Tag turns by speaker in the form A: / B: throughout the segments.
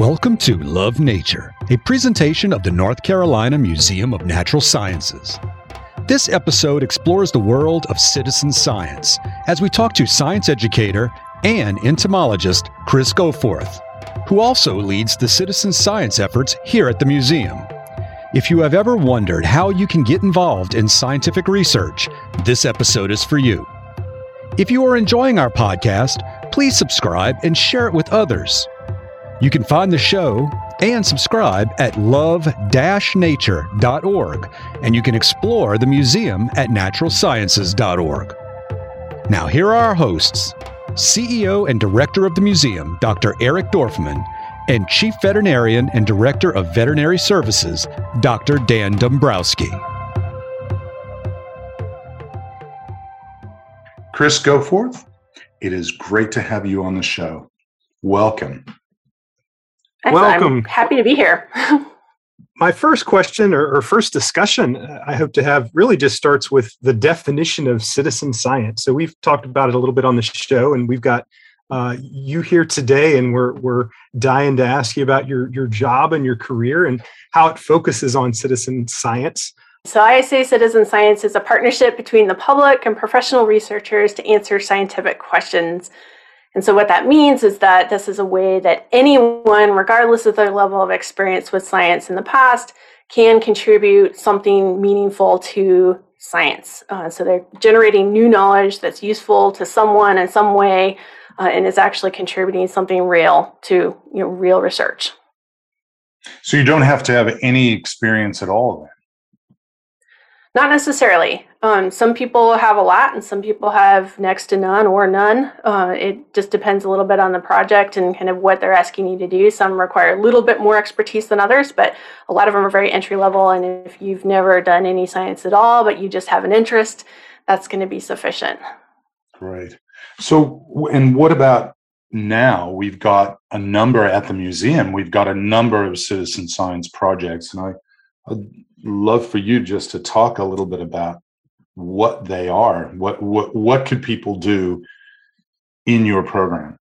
A: Welcome to Love Nature, a presentation of the North Carolina Museum of Natural Sciences. This episode explores the world of citizen science as we talk to science educator and entomologist Chris Goforth, who also leads the citizen science efforts here at the museum. If you have ever wondered how you can get involved in scientific research, this episode is for you. If you are enjoying our podcast, please subscribe and share it with others. You can find the show and subscribe at love-nature.org, and you can explore the museum at naturalsciences.org. Now, here are our hosts CEO and Director of the museum, Dr. Eric Dorfman, and Chief Veterinarian and Director of Veterinary Services, Dr. Dan Dombrowski.
B: Chris Goforth, it is great to have you on the show. Welcome.
C: Welcome. I'm happy to be here.
D: My first question or, or, first discussion I hope to have really just starts with the definition of citizen science. So we've talked about it a little bit on the show, and we've got uh, you here today, and we're we're dying to ask you about your your job and your career and how it focuses on citizen science.
C: So, ISA Citizen Science is a partnership between the public and professional researchers to answer scientific questions. And so, what that means is that this is a way that anyone, regardless of their level of experience with science in the past, can contribute something meaningful to science. Uh, so, they're generating new knowledge that's useful to someone in some way uh, and is actually contributing something real to you know, real research.
B: So, you don't have to have any experience at all then?
C: Not necessarily. Um, some people have a lot, and some people have next to none or none. Uh, it just depends a little bit on the project and kind of what they're asking you to do. Some require a little bit more expertise than others, but a lot of them are very entry level. And if you've never done any science at all, but you just have an interest, that's going to be sufficient.
B: Right. So, and what about now? We've got a number at the museum. We've got a number of citizen science projects, and I I'd love for you just to talk a little bit about what they are. What what what could people do in your program?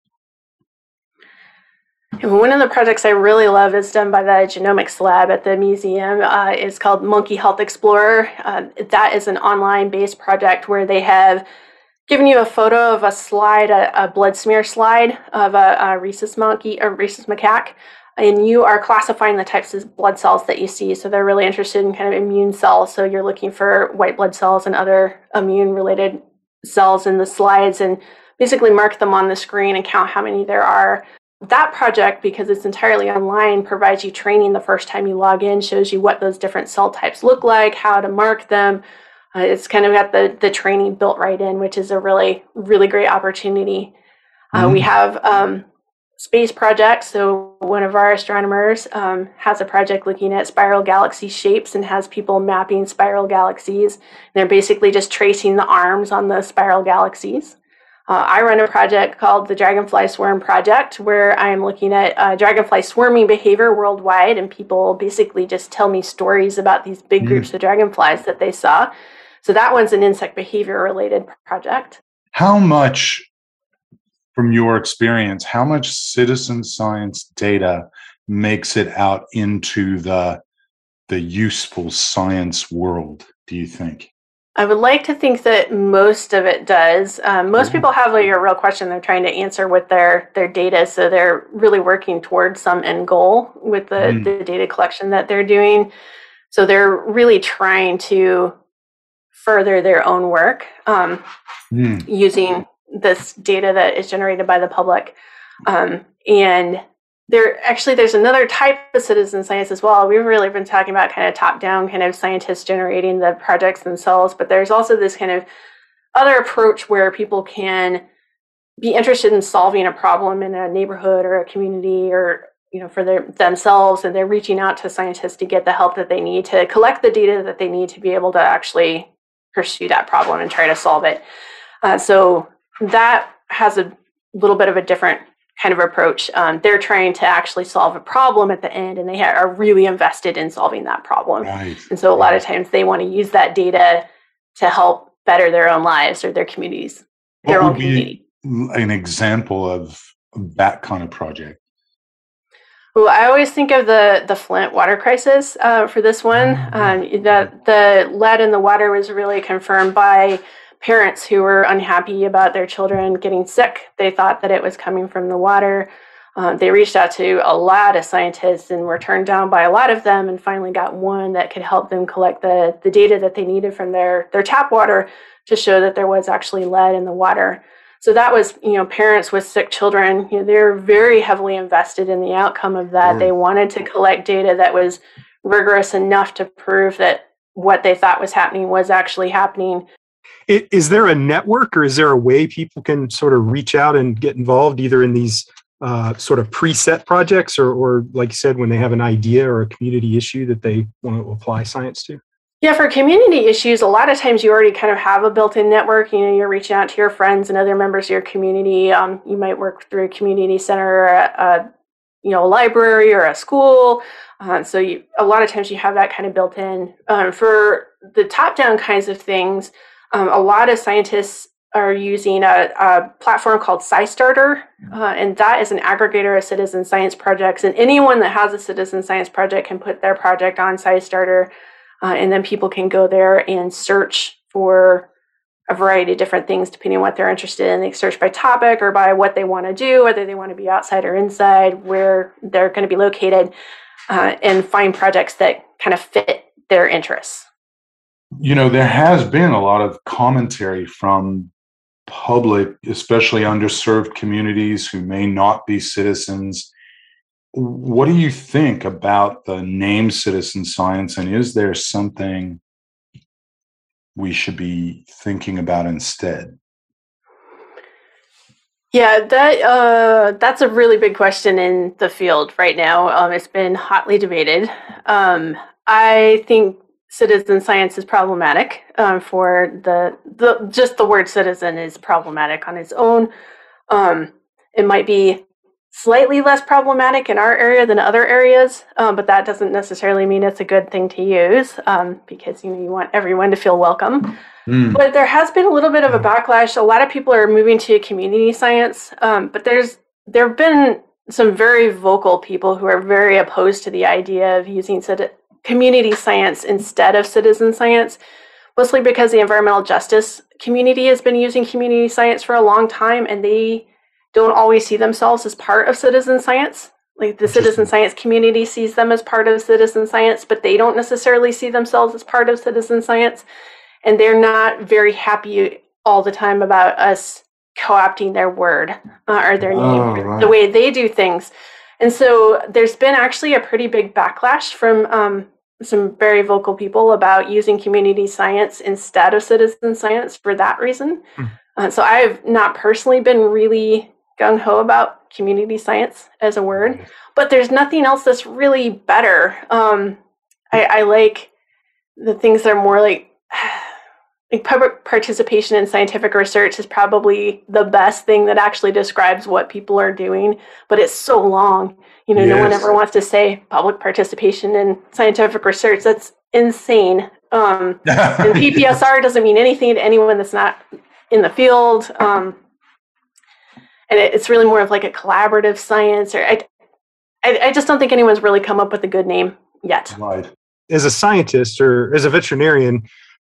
C: One of the projects I really love is done by the Genomics Lab at the museum. Uh, it's called Monkey Health Explorer. Uh, that is an online based project where they have given you a photo of a slide, a, a blood smear slide of a, a rhesus monkey, a rhesus macaque, and you are classifying the types of blood cells that you see. So they're really interested in kind of immune cells. So you're looking for white blood cells and other immune related cells in the slides and basically mark them on the screen and count how many there are. That project, because it's entirely online, provides you training the first time you log in, shows you what those different cell types look like, how to mark them. Uh, it's kind of got the, the training built right in, which is a really, really great opportunity. Uh, mm-hmm. We have um, space project. So one of our astronomers um, has a project looking at spiral galaxy shapes and has people mapping spiral galaxies. And they're basically just tracing the arms on the spiral galaxies. Uh, I run a project called the Dragonfly Swarm Project, where I'm looking at uh, dragonfly swarming behavior worldwide, and people basically just tell me stories about these big mm. groups of dragonflies that they saw. So that one's an insect behavior related project.
B: How much from your experience, how much citizen science data makes it out into the the useful science world? Do you think?
C: I would like to think that most of it does. Um, most people have like a real question they're trying to answer with their their data, so they're really working towards some end goal with the, mm. the data collection that they're doing. So they're really trying to further their own work um, mm. using this data that is generated by the public. Um, and there actually there's another type of citizen science as well. We've really been talking about kind of top down kind of scientists generating the projects themselves, but there's also this kind of other approach where people can be interested in solving a problem in a neighborhood or a community or you know for their themselves and they're reaching out to scientists to get the help that they need to collect the data that they need to be able to actually pursue that problem and try to solve it uh, so that has a little bit of a different kind of approach. Um, they're trying to actually solve a problem at the end, and they are really invested in solving that problem. Right. And so, a lot of times, they want to use that data to help better their own lives or their communities, their own community.
B: An example of that kind of project.
C: Well, I always think of the the Flint water crisis uh, for this one.
B: Mm-hmm.
C: Um, the the lead in the water was really confirmed by parents who were unhappy about their children getting sick. They thought that it was coming from the water. Uh, they reached out to a lot of scientists and were turned down by a lot of them, and finally got one that could help them collect the the data that they needed from their their tap water to show that there was actually lead in the water. So that was, you know, parents with sick children, you know, they're very heavily invested in the outcome of that.
B: Mm.
C: They wanted to collect data that was rigorous enough to prove that what they thought was happening was actually happening.
D: I- Is there a network or is there a way people can sort of reach out and get involved either in these uh, sort of preset projects or, or, like you said, when they have an idea or a community issue that they want to apply science to?
C: Yeah, for community issues, a lot of times you already kind of have a built-in network. You know, you're reaching out to your friends and other members of your community. Um, you might work through a community center, a, a you know, a library or a school. Uh, so you, a lot of times you have that kind of built in. Um, for the top-down kinds of things, um, a lot of scientists are using a, a platform called SciStarter, uh, and that is an aggregator of citizen science projects. And anyone that has a citizen science project can put their project on SciStarter. Uh, and then people can go there and search for a variety of different things depending on what they're interested in. They search by topic or by what they want to do, whether they want to be outside or inside, where they're going to be located, uh, and find projects that kind of fit their interests.
B: You know, there has been a lot of commentary from public, especially underserved communities who may not be citizens. What do you think about the name citizen science, and is there something we should be thinking about instead?
C: Yeah, that uh, that's a really big question in the field right now. Um, it's been hotly debated. Um, I think citizen science is problematic um, for the the just the word citizen is problematic on its own. Um, it might be slightly less problematic in our area than other areas, um, but that doesn't necessarily mean it's a good thing to use um, because you know you want everyone to feel welcome.
B: Mm.
C: But there has been a little bit of a backlash. A lot of people are moving to community science, um, but there's there have been some very vocal people who are very opposed to the idea of using citi- community science instead of citizen science, mostly because the environmental justice community has been using community science for a long time, and they don't always see themselves as part of citizen science. Like the citizen science community sees them as part of citizen science, but they don't necessarily see themselves as part of citizen science and they're not very happy all the time about us co-opting their word uh, or their name
B: Oh,
C: the way they do things. And so there's been actually a pretty big backlash from um, some very vocal people about using community science instead of citizen science for that reason
D: Hmm.
C: uh, so i've not personally been really gung-ho about community science as a word but there's nothing else that's really better. Um, I, I like the things that are more like like public participation in scientific research is probably the best thing that actually describes what people are doing, but it's so long. You know, no one ever wants to say public participation in scientific research. That's insane. Um, and PPSR doesn't mean anything to anyone that's not in the field. Um, and it, it's really more of like a collaborative science. Or I, I, I just don't think anyone's really come up with a good name yet.
B: right.
D: as a scientist or as a veterinarian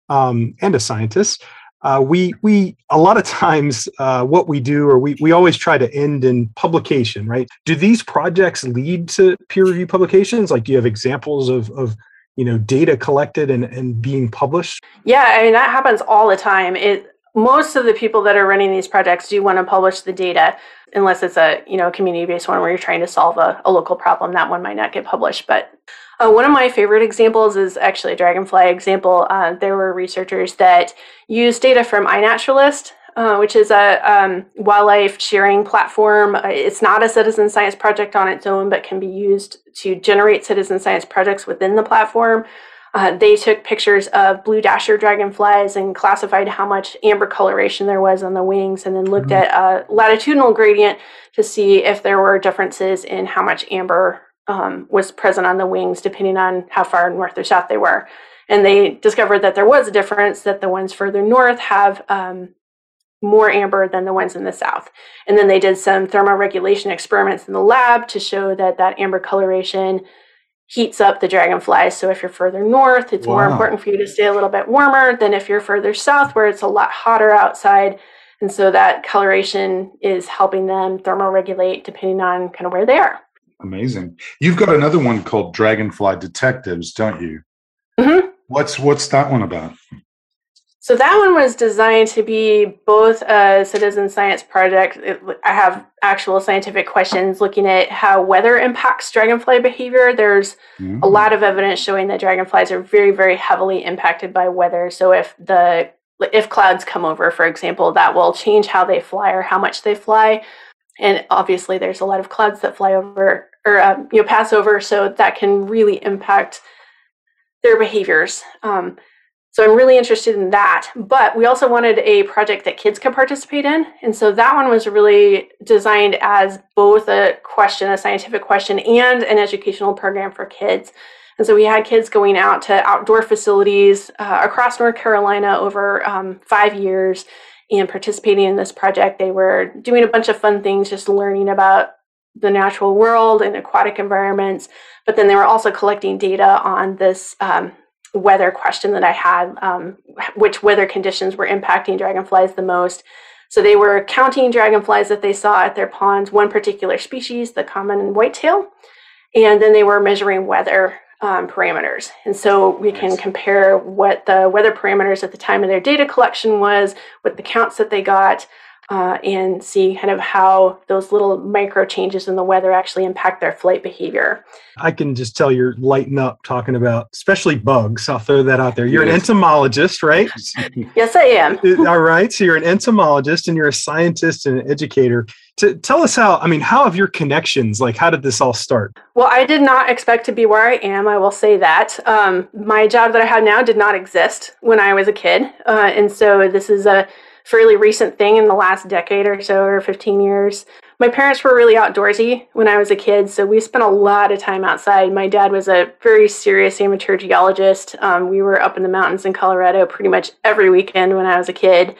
D: um, and a scientist, uh, we we a lot of times uh, what we do or we we always try to end in publication, right? Do these projects lead to peer review publications? Like, do you have examples of of you know data collected and and being published?
C: Yeah, I mean that happens all the time. It most of the people that are running these projects do want to publish the data, unless it's a you know community based one where you're trying to solve a, a local problem. That one might not get published. But uh, one of my favorite examples is actually a dragonfly example. Uh, there were researchers that used data from iNaturalist. Uh, which is a um, wildlife sharing platform. Uh, it's not a citizen science project on its own, but can be used to generate citizen science projects within the platform. Uh, they took pictures of blue dasher dragonflies and classified how much amber coloration there was on the wings, and then looked
B: Mhm.
C: at a latitudinal gradient to see if there were differences in how much amber um, was present on the wings, depending on how far north or south they were. And they discovered that there was a difference, that the ones further north have um, more amber than the ones in the south. And then they did some thermoregulation experiments in the lab to show that that amber coloration heats up the dragonflies. So if you're further north, it's wow. more important for you to stay a little bit warmer than if you're further south where it's a lot hotter outside. And so that coloration is helping them thermoregulate depending on kind of where they are.
B: Amazing. You've got another one called Dragonfly Detectives, don't you?
C: Mm-hmm.
B: What's what's that one about?
C: So that one was designed to be both a citizen science project. It, I have actual scientific questions looking at how weather impacts dragonfly behavior. There's mm-hmm. a lot of evidence showing that dragonflies are very, very heavily impacted by weather. So if the if clouds come over, for example, that will change how they fly or how much they fly. And obviously, there's a lot of clouds that fly over or um, you know pass over, so that can really impact their behaviors. Um, so I'm really interested in that. But we also wanted a project that kids could participate in. And so that one was really designed as both a question, a scientific question, and an educational program for kids. And so we had kids going out to outdoor facilities uh, across North Carolina over um, five years and participating in this project. They were doing a bunch of fun things, just learning about the natural world and aquatic environments. But then they were also collecting data on this um, weather question that I had, um, which weather conditions were impacting dragonflies the most. So they were counting dragonflies that they saw at their ponds, one particular species, the common whitetail, and then they were measuring weather um, parameters. And so we can compare what the weather parameters at the time of their data collection was, what the counts that they got, uh, and see kind of how those little micro changes in the weather actually impact their flight behavior.
D: I can just tell you're lighting up talking about, especially bugs. I'll throw that out there. You're an entomologist, right?
C: yes, I am.
D: All right. So you're an entomologist and you're a scientist and an educator. To tell us how, I mean, how have your connections, like, how did this all start?
C: Well, I did not expect to be where I am. I will say that. Um, my job that I have now did not exist when I was a kid. Uh, and so this is a fairly recent thing in the last decade or so, or 15 years. My parents were really outdoorsy when I was a kid, so we spent a lot of time outside. My dad was a very serious amateur geologist. Um, we were up in the mountains in Colorado pretty much every weekend when I was a kid,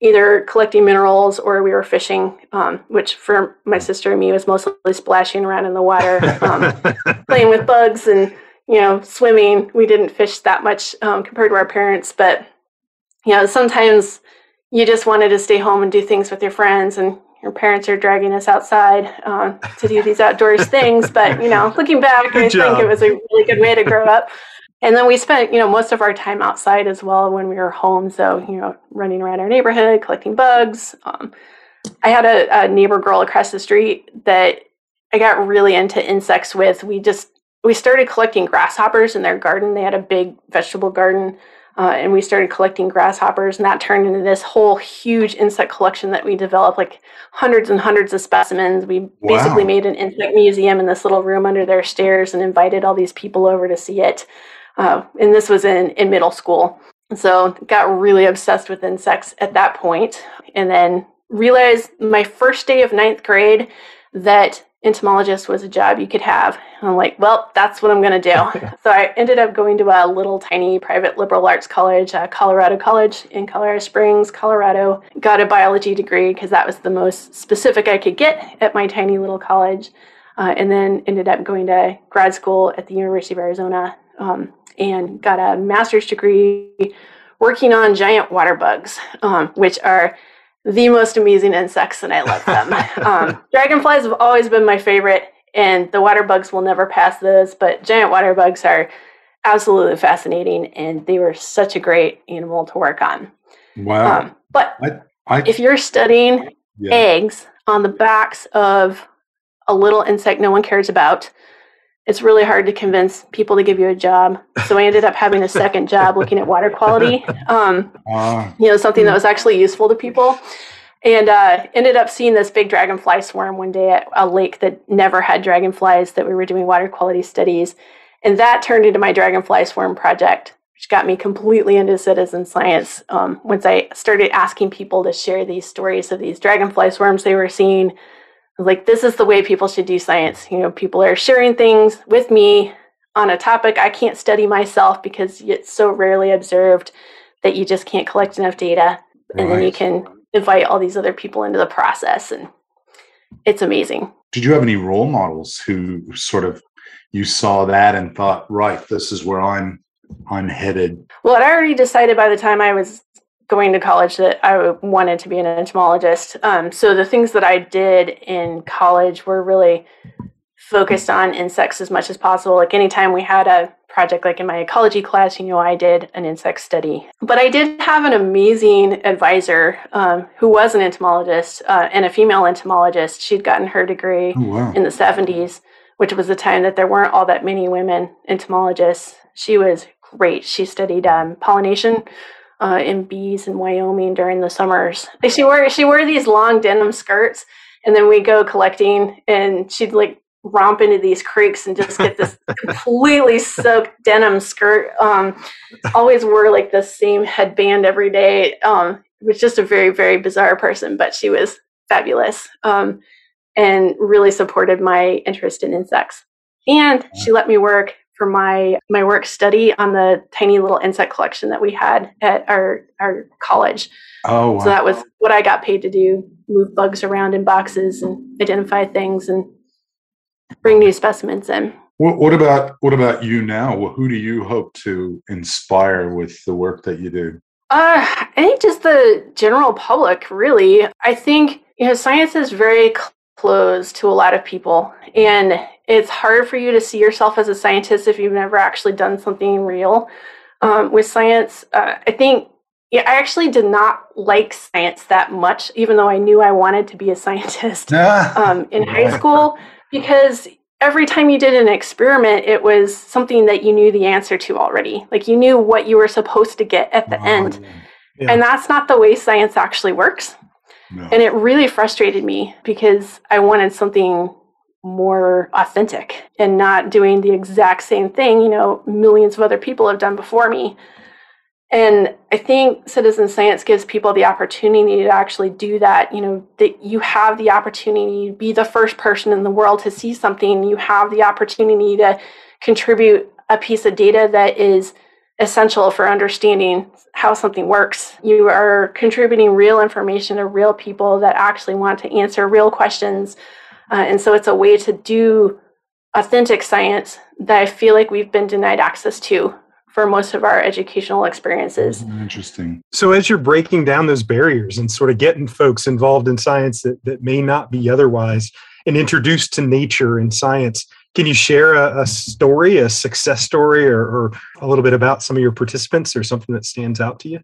C: either collecting minerals or we were fishing, um, which for my sister and me was mostly splashing around in the water, um, playing with bugs and you know swimming. We didn't fish that much um, compared to our parents, but you know sometimes you just wanted to stay home and do things with your friends and your parents are dragging us outside uh, to do these outdoors things but you know looking back good i job. think it was a really good way to grow up. And then we spent you know most of our time outside as well when we were home so you know running around our neighborhood collecting bugs um, i had a, a neighbor girl across the street that i got really into insects with. We just we started collecting grasshoppers in their garden. They had a big vegetable garden uh, and we started collecting grasshoppers, and that turned into this whole huge insect collection that we developed, like hundreds and hundreds of specimens. We wow. basically made an insect museum in this little room under their stairs and invited all these people over to see it. Uh, and this was in, in middle school. So got really obsessed with insects at that point, and then realized my first day of ninth grade that entomologist was a job you could have. I'm like, well, that's what I'm going to do. so I ended up going to a little tiny private liberal arts college, uh, Colorado College in Colorado Springs, Colorado. Got a biology degree because that was the most specific I could get at my tiny little college. Uh, and then ended up going to grad school at the University of Arizona um, and got a master's degree working on giant water bugs, um, which are the most amazing insects and I love them. um, dragonflies have always been my favorite, and the water bugs will never pass those, but giant water bugs are absolutely fascinating, and they were such a great animal to work on.
B: Wow. Um,
C: but I, I, if you're studying yeah. eggs on the backs of a little insect no one cares about, it's really hard to convince people to give you a job. So I ended up having a second job looking at water quality. Um, uh, you know, something that was actually useful to people. And uh, ended up seeing this big dragonfly swarm one day at a lake that never had dragonflies that we were doing water quality studies. And that turned into my dragonfly swarm project, which got me completely into citizen science. Um, once I started asking people to share these stories of these dragonfly swarms they were seeing, like this is the way people should do science you know people are sharing things with me on a topic i can't study myself because it's so rarely observed that you just can't collect enough data and right. then you can invite all these other people into the process. And it's amazing.
B: Did you have any role models who sort of you saw that and thought, right, this is where I'm I'm headed?
C: Well, I already decided by the time I was going to college that I wanted to be an entomologist. Um, so the things that I did in college were really focused on insects as much as possible. Like anytime we had a project, like in my ecology class, you know, I did an insect study. But I did have an amazing advisor um, who was an entomologist uh, and a female entomologist. She'd gotten her degree oh, wow. in the 70s, which was the time that there weren't all that many women entomologists. She was great. She studied um, pollination uh, in bees in Wyoming during the summers. She wore she wore these long denim skirts, and then we go collecting, and she'd like romp into these creeks and just get this completely soaked denim skirt. Um, always wore like the same headband every day. Um, was just a very very bizarre person, but she was fabulous um, and really supported my interest in insects. And she let me work for my my work study on the tiny little insect collection that we had at our our college. Oh, wow. so that was what I got paid to do: move bugs around in boxes and identify things and bring new specimens in.
B: What, what about what about you now? Who do you hope to inspire with the work that you do?
C: Uh, I think just the general public, really. I think you know science is very closed to a lot of people, and it's hard for you to see yourself as a scientist if you've never actually done something real. Um, with science, uh, I think yeah, I actually did not like science that much, even though I knew I wanted to be a scientist um, in high school, because every time you did an experiment, it was something that you knew the answer to already. Like you knew what you were supposed to get at the oh, end. Yeah. And that's not the way science actually works. No. And it really frustrated me because I wanted something more authentic and not doing the exact same thing, you know, millions of other people have done before me. And I think citizen science gives people the opportunity to actually do that. You know, that you have the opportunity to be the first person in the world to see something. You have the opportunity to contribute a piece of data that is essential for understanding how something works. You are contributing real information to real people that actually want to answer real questions uh, and so it's a way to do authentic science that I feel like we've been denied access to for most of our educational experiences.
B: Interesting.
D: So, as you're breaking down those barriers and sort of getting folks involved in science that, that may not be otherwise and introduced to nature and science, can you share a, a story, a success story, or, or, a little bit about some of your participants or something that stands out to you?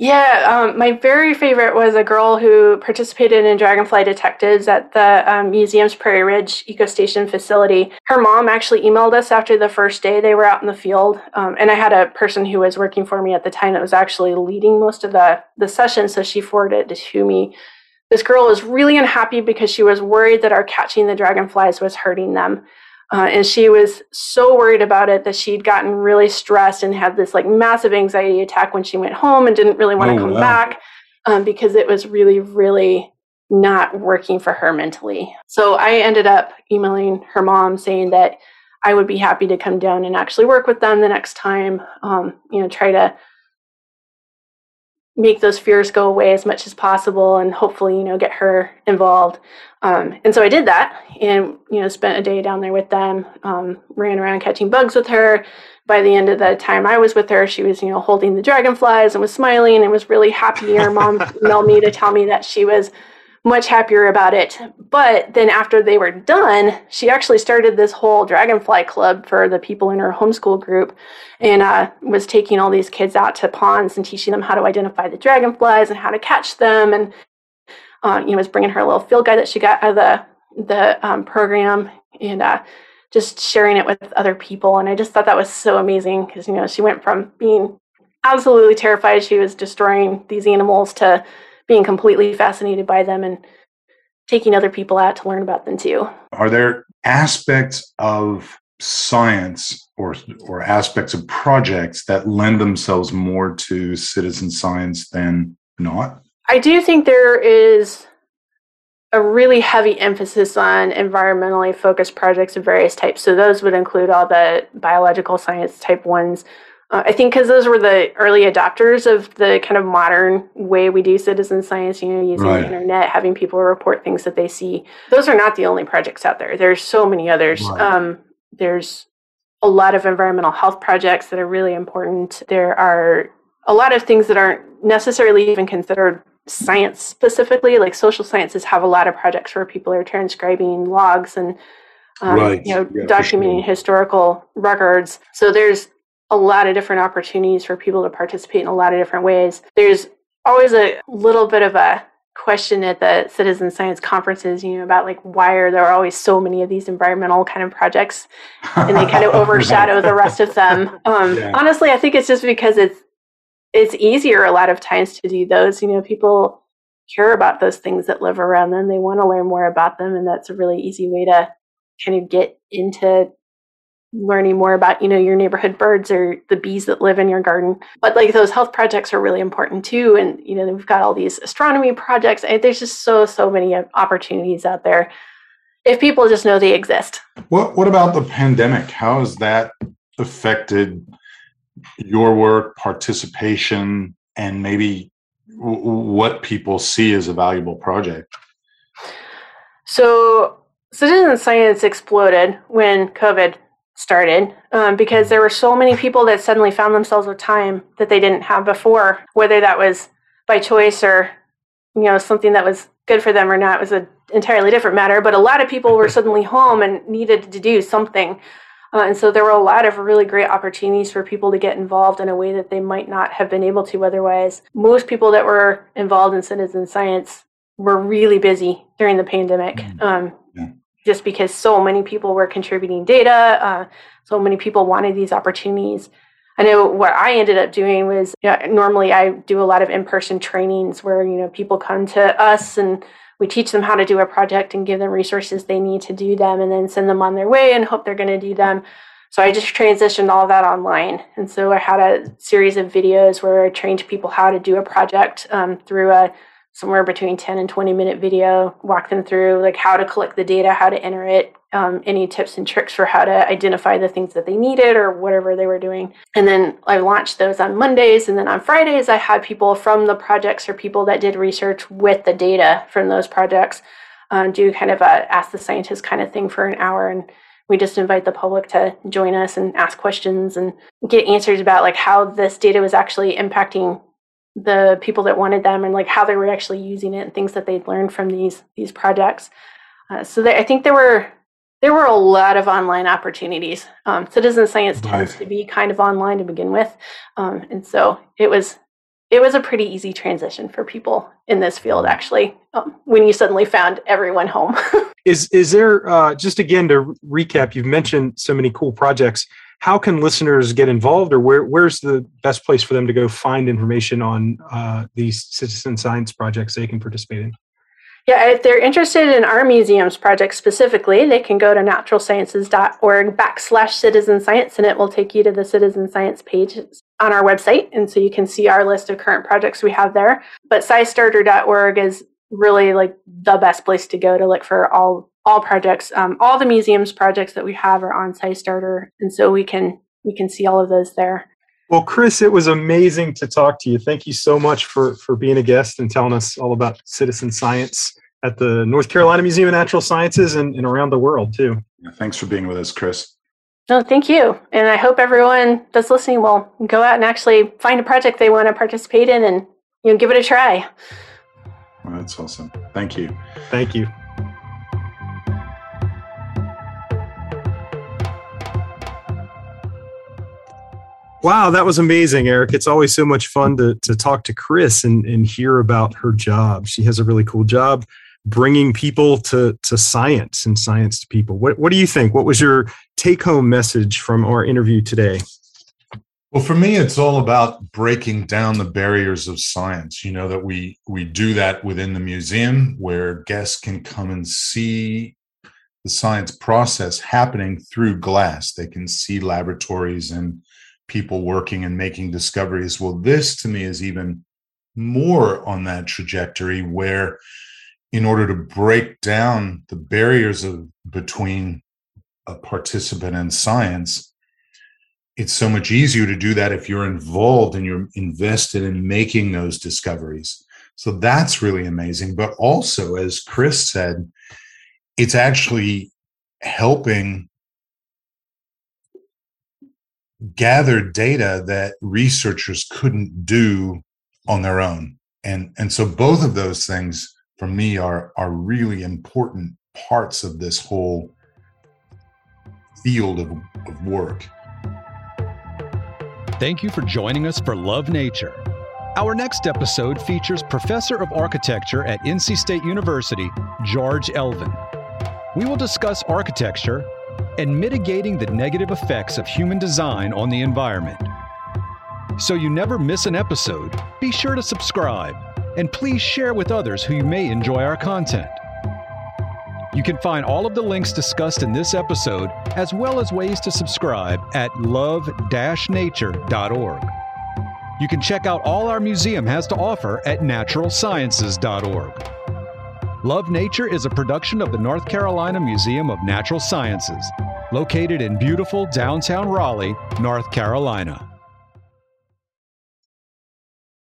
C: Yeah, um, my very favorite was a girl who participated in Dragonfly Detectives at the um, museum's Prairie Ridge Ecostation facility. Her mom actually emailed us after the first day they were out in the field, um, and I had a person who was working for me at the time that was actually leading most of the the session, so she forwarded it to me. This girl was really unhappy because she was worried that our catching the dragonflies was hurting them. Uh, and she was so worried about it that she'd gotten really stressed and had this like massive anxiety attack when she went home and didn't really want to oh, come wow. back um, because it was really, really not working for her mentally. So I ended up emailing her mom saying that I would be happy to come down and actually work with them the next time, um, you know, try to make those fears go away as much as possible and hopefully you know get her involved. Um, and so i did that and you know spent a day down there with them um, ran around catching bugs with her. By the end of the time i was with her she was you know holding the dragonflies and was smiling and was really happy. Her mom emailed me to tell me that she was much happier about it. But then after they were done, she actually started this whole dragonfly club for the people in her homeschool group and uh, was taking all these kids out to ponds and teaching them how to identify the dragonflies and how to catch them. And, uh, you know, was bringing her a little field guide that she got out of the, the um, program and uh, just sharing it with other people. And I just thought that was so amazing because, you know, she went from being absolutely terrified she was destroying these animals to being completely fascinated by them and taking other people out to learn about them too.
B: Are there aspects of science or or aspects of projects that lend themselves more to citizen science than not?
C: I do think there is a really heavy emphasis on environmentally focused projects of various types. So those would include all the biological science type ones, Uh, I think because those were the early adopters of the kind of modern way we do citizen science, you know, using right. the internet, having people report things that they see. Those are not the only projects out there. There's so many others. Right. Um, there's a lot of environmental health projects that are really important. There are a lot of things that aren't necessarily even considered science specifically. Like social sciences have a lot of projects where people are transcribing logs and um, right. you know yeah, documenting sure. historical records. So there's a lot of different opportunities for people to participate in a lot of different ways. There's always a little bit of a question at the citizen science conferences, you know, about like why are there always so many of these environmental kind of projects and they kind of overshadow the rest of them. Um, yeah. Honestly, I think it's just because it's it's easier a lot of times to do those. You know, people care about those things that live around them. They want to learn more about them, and that's a really easy way to kind of get into learning more about you know your neighborhood birds or the bees that live in your garden. But like those health projects are really important too and you know we've got all these astronomy projects. There's just so so many uh, opportunities out there if people just know they exist.
B: What what about the pandemic? How has that affected your work participation and maybe w- what people see as a valuable project?
C: So citizen science exploded when covid started um, because there were so many people that suddenly found themselves with time that they didn't have before, whether that was by choice or you know something that was good for them or not was an entirely different matter. But a lot of people were suddenly home and needed to do something. Uh, and so there were a lot of really great opportunities for people to get involved in a way that they might not have been able to otherwise. Most people that were involved in citizen science were really busy during the pandemic. Mm. Um, yeah just because so many people were contributing data, uh, so many people wanted these opportunities. I know what I ended up doing was you know, normally I do a lot of in-person trainings where you know people come to us and we teach them how to do a project and give them resources they need to do them and then send them on their way and hope they're going to do them. So I just transitioned all that online. And so I had a series of videos where I trained people how to do a project um, through a somewhere between 10 and 20 minute video, walk them through like how to collect the data, how to enter it, um, any tips and tricks for how to identify the things that they needed or whatever they were doing. And then I launched those on Mondays. And then on Fridays, I had people from the projects or people that did research with the data from those projects uh, do kind of a ask the scientist kind of thing for an hour. And we just invite the public to join us and ask questions and get answers about like how this data was actually impacting the people that wanted them and like how they were actually using it and things that they'd learned from these these projects. Uh, so they, I think there were there were a lot of online opportunities. Um, citizen science tends to be kind of online to begin with, um, and so it was it was a pretty easy transition for people in this field actually um, when you suddenly found everyone home.
D: is is there uh, just again to recap? You've mentioned so many cool projects how can listeners get involved or where, where's the best place for them to go find information on uh, these citizen science projects they can participate in
C: yeah if they're interested in our museum's project specifically they can go to naturalsciences.org backslash citizen science and it will take you to the citizen science page on our website and so you can see our list of current projects we have there but scistarter.org is really like the best place to go to look for all all projects. Um, all the museums projects that we have are on SciStarter, and so we can we can see all of those there.
D: Well, Chris, it was amazing to talk to you. Thank you so much for for being a guest and telling us all about citizen science at the North Carolina Museum of Natural Sciences and, and around the world too.
B: Yeah, thanks for being with us, Chris.
C: No, thank you. And I hope everyone that's listening will go out and actually find a project they want to participate in and you know give it a try.
B: Well, that's awesome. Thank you.
D: Thank you. Wow, that was amazing, Eric. It's always so much fun to, to talk to Chris and, and hear about her job. She has a really cool job bringing people to, to science and science to people. What, what do you think? What was your take home message from our interview today?
B: Well, for me, it's all about breaking down the barriers of science. You know that we we do that within the museum, where guests can come and see the science process happening through glass. They can see laboratories and people working and making discoveries. Well, this to me is even more on that trajectory where, in order to break down the barriers of between a participant and science, it's so much easier to do that if you're involved and you're invested in making those discoveries. So that's really amazing. But also, as Chris said, it's actually helping gather data that researchers couldn't do on their own. And, and so both of those things for me are, are really important parts of this whole field of, of work.
A: Thank you for joining us for Love Nature. Our next episode features Professor of Architecture at NC State University, George Elvin. We will discuss architecture and mitigating the negative effects of human design on the environment. So you never miss an episode, be sure to subscribe and please share with others who may enjoy our content. You can find all of the links discussed in this episode, as well as ways to subscribe, at love nature.org. You can check out all our museum has to offer at naturalsciences.org. Love Nature is a production of the North Carolina Museum of Natural Sciences, located in beautiful downtown Raleigh, North Carolina.